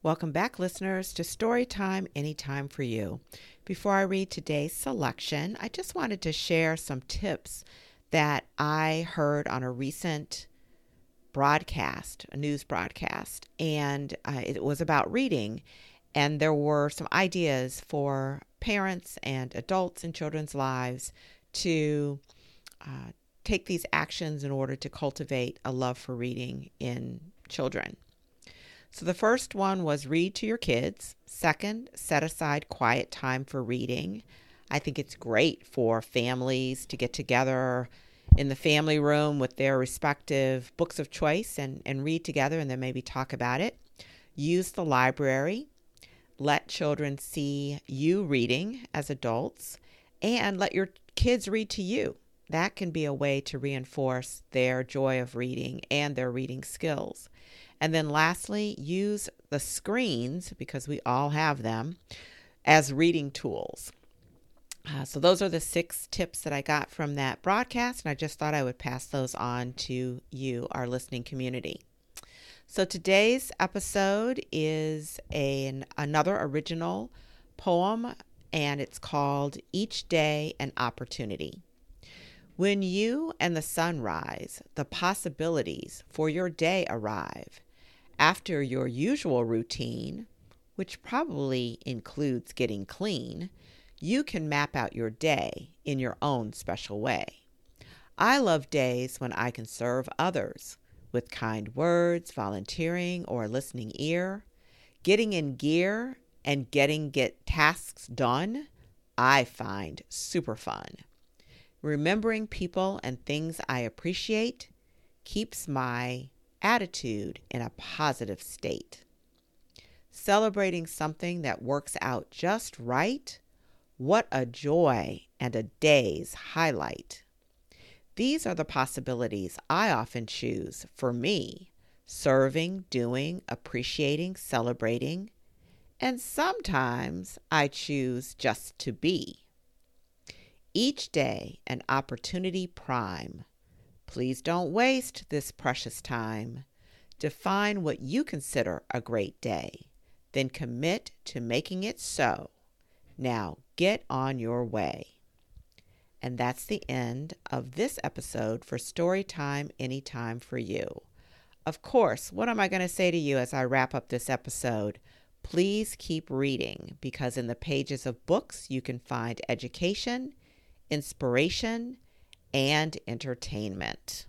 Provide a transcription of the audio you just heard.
Welcome back, listeners, to Storytime Anytime for You. Before I read today's selection, I just wanted to share some tips that I heard on a recent broadcast, a news broadcast, and uh, it was about reading. And there were some ideas for parents and adults in children's lives to uh, take these actions in order to cultivate a love for reading in children. So the first one was read to your kids. Second, set aside quiet time for reading. I think it's great for families to get together in the family room with their respective books of choice and, and read together and then maybe talk about it. Use the library. Let children see you reading as adults and let your kids read to you. That can be a way to reinforce their joy of reading and their reading skills. And then lastly, use the screens, because we all have them, as reading tools. Uh, so, those are the six tips that I got from that broadcast, and I just thought I would pass those on to you, our listening community. So, today's episode is an, another original poem, and it's called Each Day an Opportunity. When you and the sun rise, the possibilities for your day arrive after your usual routine, which probably includes getting clean, you can map out your day in your own special way. I love days when I can serve others with kind words, volunteering, or a listening ear. Getting in gear and getting get tasks done, I find super fun. Remembering people and things I appreciate keeps my attitude in a positive state. Celebrating something that works out just right, what a joy and a day's highlight. These are the possibilities I often choose for me serving, doing, appreciating, celebrating, and sometimes I choose just to be. Each day, an opportunity prime Please don't waste this precious time. Define what you consider a great day, then commit to making it so. Now get on your way. And that's the end of this episode for Storytime Anytime for You. Of course, what am I going to say to you as I wrap up this episode? Please keep reading because in the pages of books you can find education, inspiration, and entertainment.